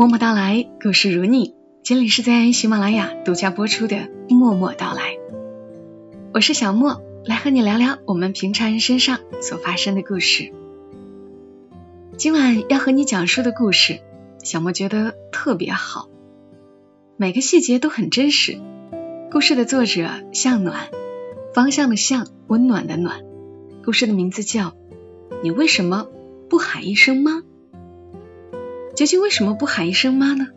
默默到来，故事如你。这里是在喜马拉雅独家播出的《默默到来》，我是小莫，来和你聊聊我们平常人身上所发生的故事。今晚要和你讲述的故事，小莫觉得特别好，每个细节都很真实。故事的作者向暖，方向的向，温暖的暖。故事的名字叫《你为什么不喊一声妈》。究竟为什么不喊一声妈呢？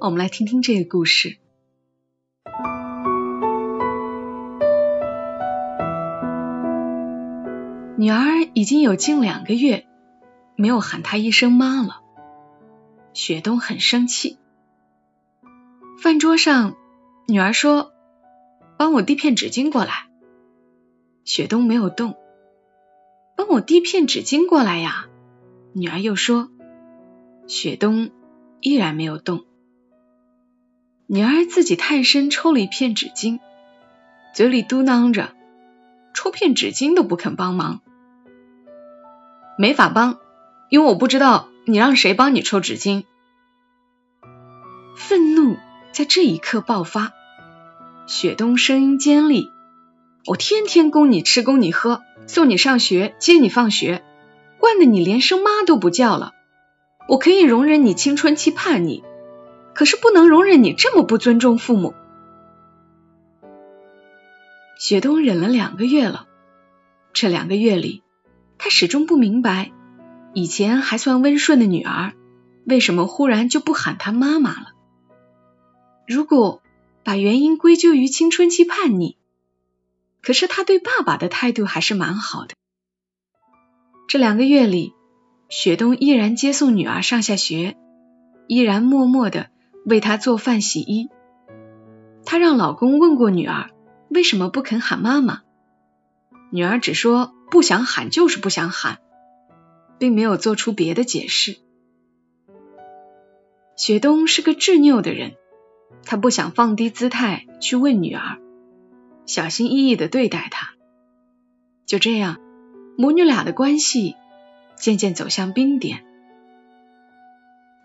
我们来听听这个故事。女儿已经有近两个月没有喊她一声妈了，雪冬很生气。饭桌上，女儿说：“帮我递片纸巾过来。”雪冬没有动。帮我递片纸巾过来呀！女儿又说。雪冬依然没有动。女儿自己探身抽了一片纸巾，嘴里嘟囔着：“抽片纸巾都不肯帮忙，没法帮，因为我不知道你让谁帮你抽纸巾。”愤怒在这一刻爆发。雪冬声音尖利：“我天天供你吃，供你喝，送你上学，接你放学，惯得你连声妈都不叫了。”我可以容忍你青春期叛逆，可是不能容忍你这么不尊重父母。雪冬忍了两个月了，这两个月里，他始终不明白，以前还算温顺的女儿，为什么忽然就不喊他妈妈了。如果把原因归咎于青春期叛逆，可是他对爸爸的态度还是蛮好的。这两个月里。雪冬依然接送女儿上下学，依然默默的为她做饭洗衣。她让老公问过女儿为什么不肯喊妈妈，女儿只说不想喊就是不想喊，并没有做出别的解释。雪冬是个执拗的人，他不想放低姿态去问女儿，小心翼翼的对待她。就这样，母女俩的关系。渐渐走向冰点。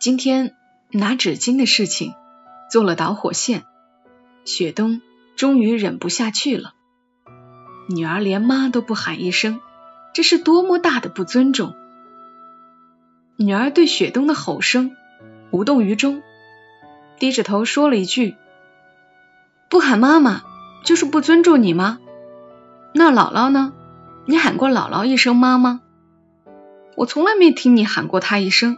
今天拿纸巾的事情做了导火线，雪冬终于忍不下去了。女儿连妈都不喊一声，这是多么大的不尊重！女儿对雪冬的吼声无动于衷，低着头说了一句：“不喊妈妈就是不尊重你吗？那姥姥呢？你喊过姥姥一声妈吗？”我从来没听你喊过她一声。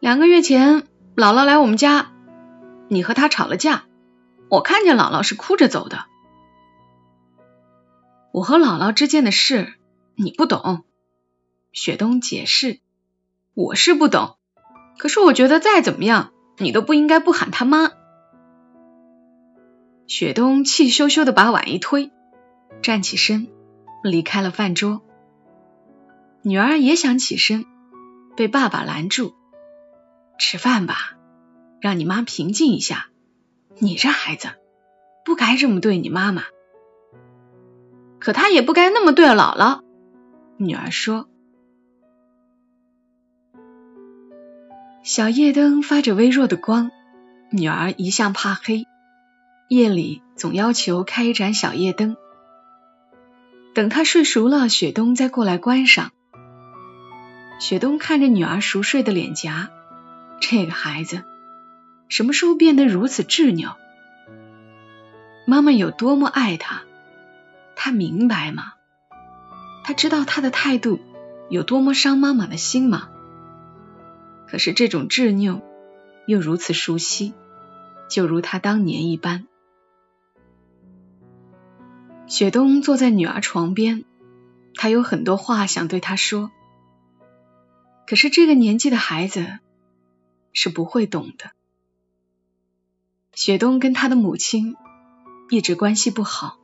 两个月前，姥姥来我们家，你和她吵了架，我看见姥姥是哭着走的。我和姥姥之间的事你不懂，雪冬解释。我是不懂，可是我觉得再怎么样，你都不应该不喊他妈。雪冬气羞羞的把碗一推，站起身，离开了饭桌。女儿也想起身，被爸爸拦住。吃饭吧，让你妈平静一下。你这孩子不该这么对你妈妈，可她也不该那么对姥姥。女儿说。小夜灯发着微弱的光，女儿一向怕黑，夜里总要求开一盏小夜灯。等她睡熟了，雪冬再过来关上。雪冬看着女儿熟睡的脸颊，这个孩子什么时候变得如此执拗？妈妈有多么爱他，他明白吗？他知道他的态度有多么伤妈妈的心吗？可是这种执拗又如此熟悉，就如他当年一般。雪冬坐在女儿床边，他有很多话想对她说。可是这个年纪的孩子是不会懂的。雪冬跟他的母亲一直关系不好，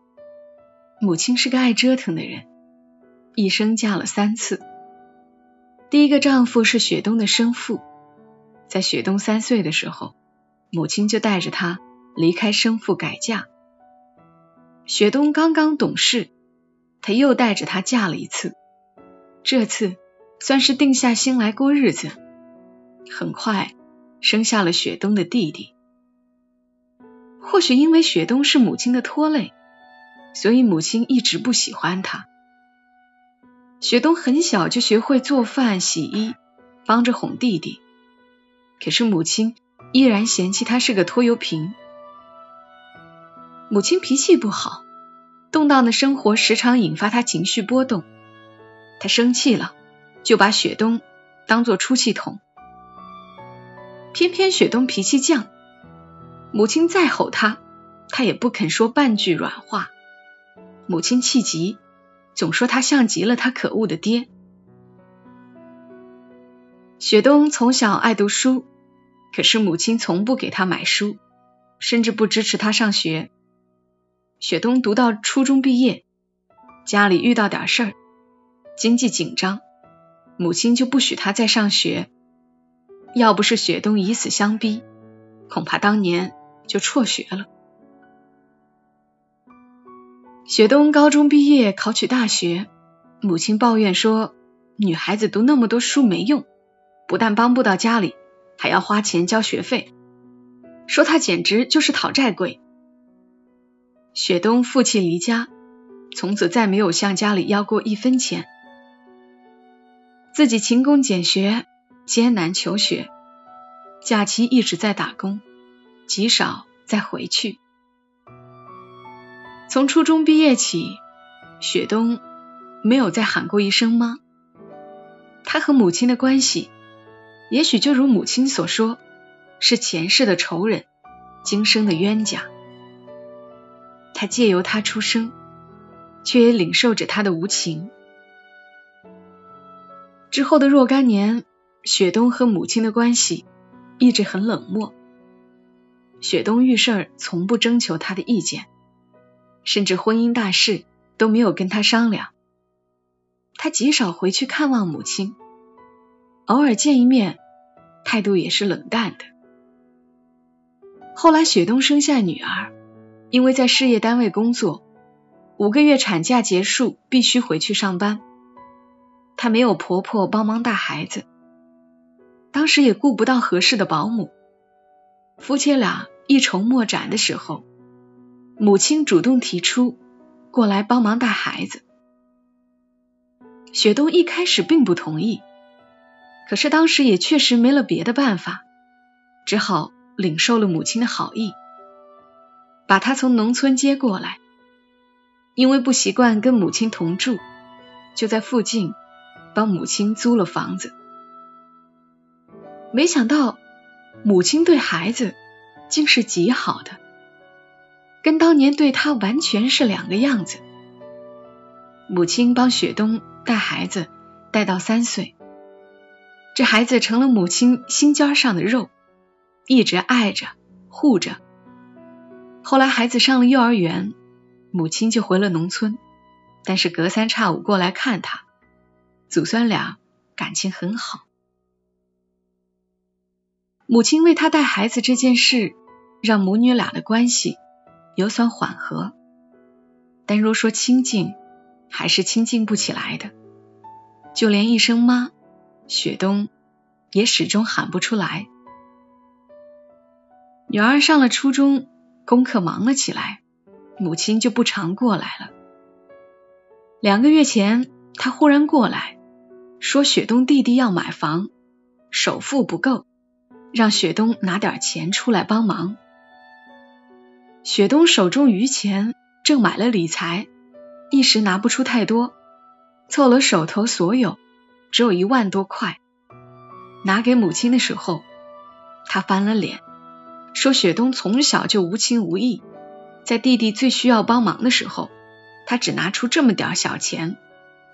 母亲是个爱折腾的人，一生嫁了三次。第一个丈夫是雪冬的生父，在雪冬三岁的时候，母亲就带着他离开生父改嫁。雪冬刚刚懂事，他又带着他嫁了一次，这次。算是定下心来过日子，很快生下了雪冬的弟弟。或许因为雪冬是母亲的拖累，所以母亲一直不喜欢他。雪冬很小就学会做饭、洗衣，帮着哄弟弟。可是母亲依然嫌弃他是个拖油瓶。母亲脾气不好，动荡的生活时常引发他情绪波动。他生气了，就把雪冬当作出气筒。偏偏雪冬脾气犟，母亲再吼他，他也不肯说半句软话。母亲气急。总说他像极了他可恶的爹。雪冬从小爱读书，可是母亲从不给他买书，甚至不支持他上学。雪冬读到初中毕业，家里遇到点事儿，经济紧张，母亲就不许他再上学。要不是雪冬以死相逼，恐怕当年就辍学了。雪冬高中毕业，考取大学，母亲抱怨说：“女孩子读那么多书没用，不但帮不到家里，还要花钱交学费，说他简直就是讨债鬼。”雪冬负气离家，从此再没有向家里要过一分钱，自己勤工俭学，艰难求学，假期一直在打工，极少再回去。从初中毕业起，雪冬没有再喊过一声妈。他和母亲的关系，也许就如母亲所说，是前世的仇人，今生的冤家。他借由他出生，却也领受着他的无情。之后的若干年，雪冬和母亲的关系一直很冷漠。雪冬遇事儿从不征求他的意见。甚至婚姻大事都没有跟他商量，他极少回去看望母亲，偶尔见一面，态度也是冷淡的。后来雪冬生下女儿，因为在事业单位工作，五个月产假结束必须回去上班，她没有婆婆帮忙带孩子，当时也顾不到合适的保姆，夫妻俩一筹莫展的时候。母亲主动提出过来帮忙带孩子，雪冬一开始并不同意，可是当时也确实没了别的办法，只好领受了母亲的好意，把她从农村接过来。因为不习惯跟母亲同住，就在附近帮母亲租了房子。没想到母亲对孩子竟是极好的。跟当年对他完全是两个样子。母亲帮雪冬带孩子，带到三岁，这孩子成了母亲心尖上的肉，一直爱着、护着。后来孩子上了幼儿园，母亲就回了农村，但是隔三差五过来看他，祖孙俩感情很好。母亲为他带孩子这件事，让母女俩的关系。有所缓和，但若说亲近，还是亲近不起来的。就连一声妈，雪冬也始终喊不出来。女儿上了初中，功课忙了起来，母亲就不常过来了。两个月前，她忽然过来，说雪冬弟弟要买房，首付不够，让雪冬拿点钱出来帮忙。雪冬手中余钱正买了理财，一时拿不出太多，凑了手头所有，只有一万多块。拿给母亲的时候，他翻了脸，说雪冬从小就无情无义，在弟弟最需要帮忙的时候，他只拿出这么点小钱，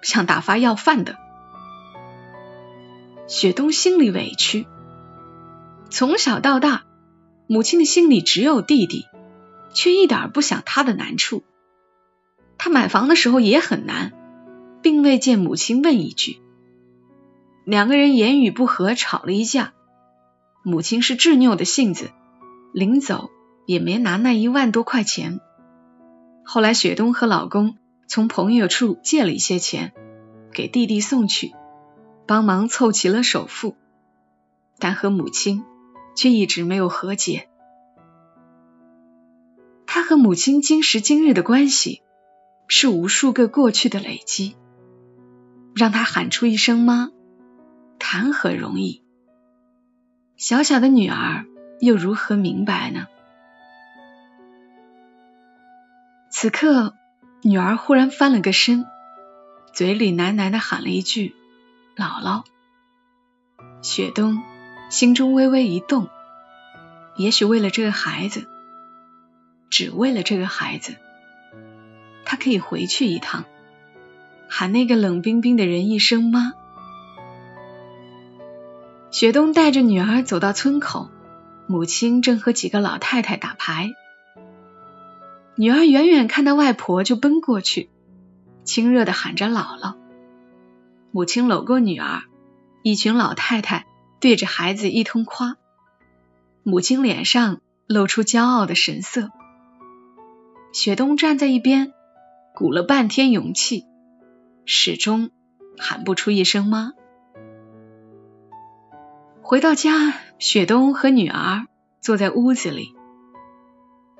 像打发要饭的。雪冬心里委屈，从小到大，母亲的心里只有弟弟。却一点不想他的难处。他买房的时候也很难，并未见母亲问一句。两个人言语不合，吵了一架。母亲是执拗的性子，临走也没拿那一万多块钱。后来雪冬和老公从朋友处借了一些钱，给弟弟送去，帮忙凑齐了首付。但和母亲却一直没有和解。他和母亲今时今日的关系，是无数个过去的累积，让他喊出一声妈，谈何容易？小小的女儿又如何明白呢？此刻，女儿忽然翻了个身，嘴里喃喃的喊了一句：“姥姥。”雪冬心中微微一动，也许为了这个孩子，只为了这个孩子，他可以回去一趟，喊那个冷冰冰的人一声妈。雪冬带着女儿走到村口，母亲正和几个老太太打牌。女儿远远看到外婆就奔过去，亲热的喊着姥姥。母亲搂过女儿。一群老太太对着孩子一通夸，母亲脸上露出骄傲的神色。雪冬站在一边，鼓了半天勇气，始终喊不出一声妈。回到家，雪冬和女儿坐在屋子里，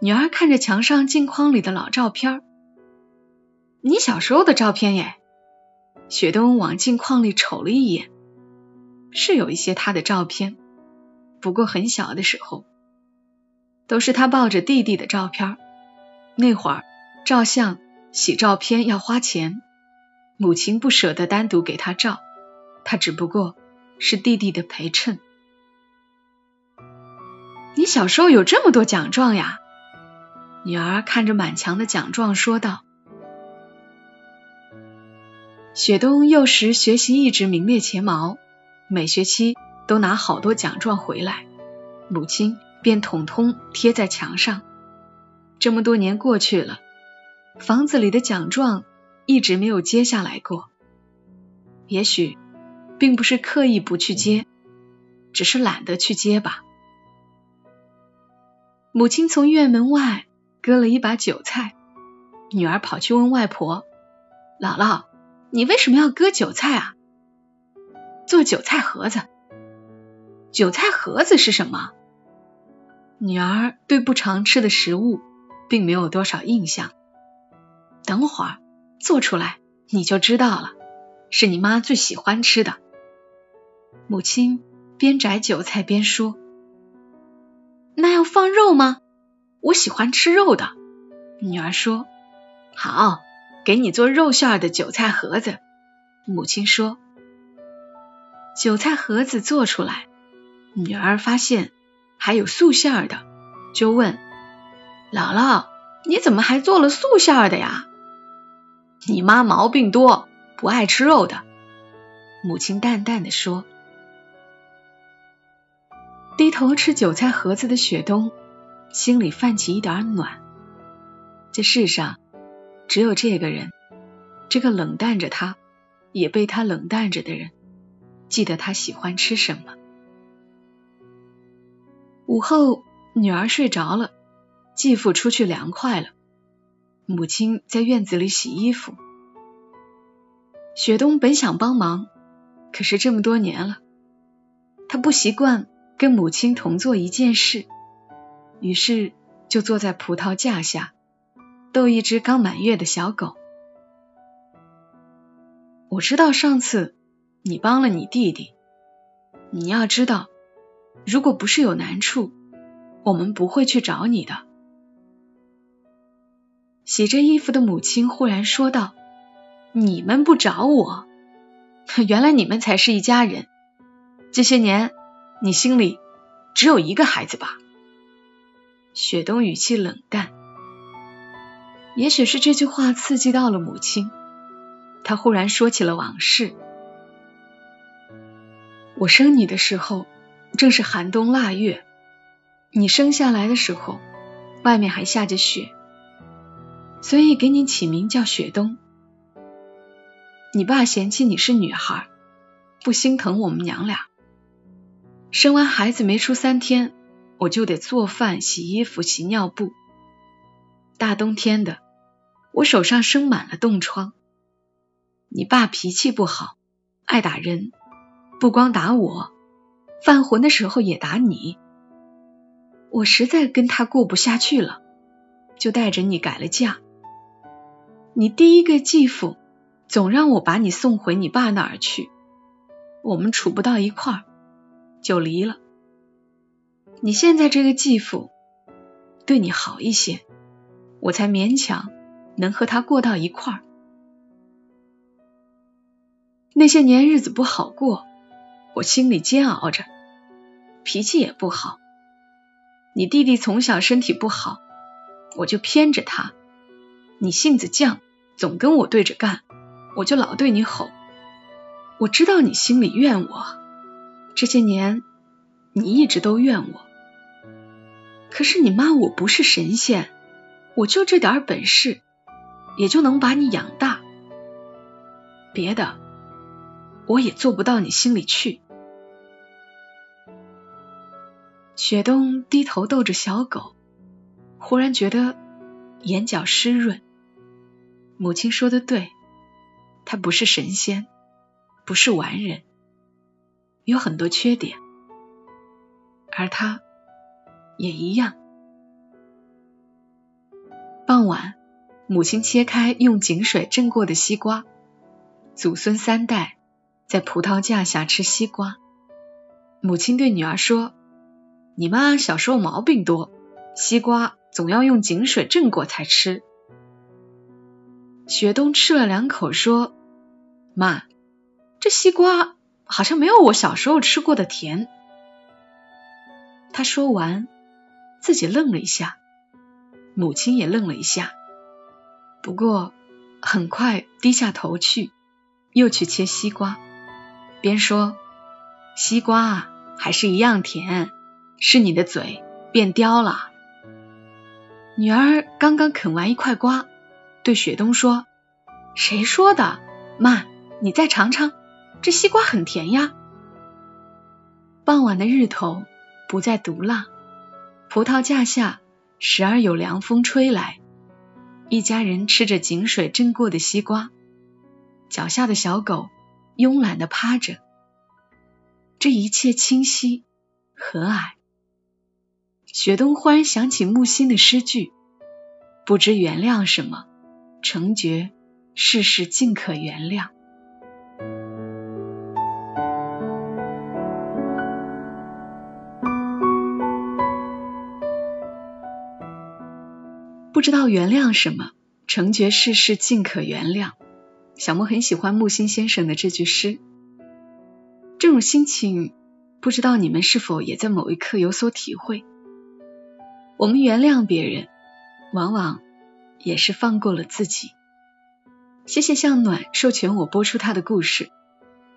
女儿看着墙上镜框里的老照片你小时候的照片耶。雪冬往镜框里瞅了一眼。是有一些他的照片，不过很小的时候，都是他抱着弟弟的照片。那会儿照相洗照片要花钱，母亲不舍得单独给他照，他只不过是弟弟的陪衬。你小时候有这么多奖状呀？女儿看着满墙的奖状说道。雪冬幼时学习一直名列前茅。每学期都拿好多奖状回来，母亲便统统贴在墙上。这么多年过去了，房子里的奖状一直没有揭下来过。也许并不是刻意不去揭，只是懒得去揭吧。母亲从院门外割了一把韭菜，女儿跑去问外婆：“姥姥，你为什么要割韭菜啊？”做韭菜盒子，韭菜盒子是什么？女儿对不常吃的食物并没有多少印象。等会儿做出来你就知道了，是你妈最喜欢吃的。母亲边摘韭菜边说：“那要放肉吗？我喜欢吃肉的。”女儿说：“好，给你做肉馅的韭菜盒子。”母亲说。韭菜盒子做出来，女儿发现还有素馅儿的，就问姥姥：“你怎么还做了素馅儿的呀？”你妈毛病多，不爱吃肉的。母亲淡淡的说。低头吃韭菜盒子的雪冬心里泛起一点暖。这世上只有这个人，这个冷淡着他，也被他冷淡着的人。记得他喜欢吃什么。午后，女儿睡着了，继父出去凉快了，母亲在院子里洗衣服。雪冬本想帮忙，可是这么多年了，他不习惯跟母亲同做一件事，于是就坐在葡萄架下逗一只刚满月的小狗。我知道上次。你帮了你弟弟，你要知道，如果不是有难处，我们不会去找你的。洗着衣服的母亲忽然说道：“你们不找我，原来你们才是一家人。这些年，你心里只有一个孩子吧？”雪冬语气冷淡，也许是这句话刺激到了母亲，她忽然说起了往事。我生你的时候正是寒冬腊月，你生下来的时候外面还下着雪，所以给你起名叫雪冬。你爸嫌弃你是女孩，不心疼我们娘俩。生完孩子没出三天，我就得做饭、洗衣服、洗尿布。大冬天的，我手上生满了冻疮。你爸脾气不好，爱打人。不光打我，犯浑的时候也打你。我实在跟他过不下去了，就带着你改了嫁。你第一个继父总让我把你送回你爸那儿去，我们处不到一块儿，就离了。你现在这个继父对你好一些，我才勉强能和他过到一块儿。那些年日子不好过，我心里煎熬着，脾气也不好。你弟弟从小身体不好，我就偏着他；你性子犟，总跟我对着干，我就老对你吼。我知道你心里怨我，这些年你一直都怨我。可是你妈我不是神仙，我就这点本事，也就能把你养大。别的我也做不到你心里去。雪冬低头逗着小狗，忽然觉得眼角湿润。母亲说的对，他不是神仙，不是完人，有很多缺点，而他。也一样。傍晚，母亲切开用井水蒸过的西瓜，祖孙三代在葡萄架下吃西瓜。母亲对女儿说：“你妈小时候毛病多，西瓜总要用井水蒸过才吃。”雪冬吃了两口，说：“妈，这西瓜好像没有我小时候吃过的甜。”他说完。自己愣了一下，母亲也愣了一下，不过很快低下头去，又去切西瓜，边说：“西瓜啊，还是一样甜，是你的嘴变刁了。”女儿刚刚啃完一块瓜，对雪冬说：“谁说的？妈，你再尝尝，这西瓜很甜呀。”傍晚的日头不再毒辣。葡萄架下，时而有凉风吹来。一家人吃着井水蒸过的西瓜，脚下的小狗慵懒地趴着。这一切清晰和蔼。雪冬忽然想起木心的诗句：“不知原谅什么，成觉世事尽可原谅。”不知道原谅什么，成觉世事尽可原谅。小莫很喜欢木心先生的这句诗。这种心情，不知道你们是否也在某一刻有所体会？我们原谅别人，往往也是放过了自己。谢谢向暖授权我播出他的故事。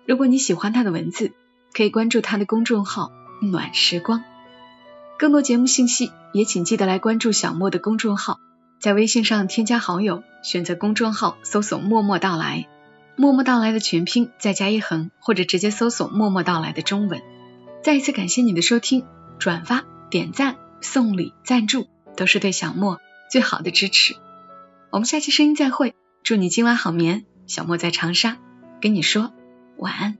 如果你喜欢他的文字，可以关注他的公众号“暖时光”。更多节目信息，也请记得来关注小莫的公众号。在微信上添加好友，选择公众号搜索“默默到来”，“默默到来”的全拼再加一横，或者直接搜索“默默到来”的中文。再一次感谢你的收听，转发、点赞、送礼、赞助，都是对小莫最好的支持。我们下期声音再会，祝你今晚好眠。小莫在长沙跟你说晚安。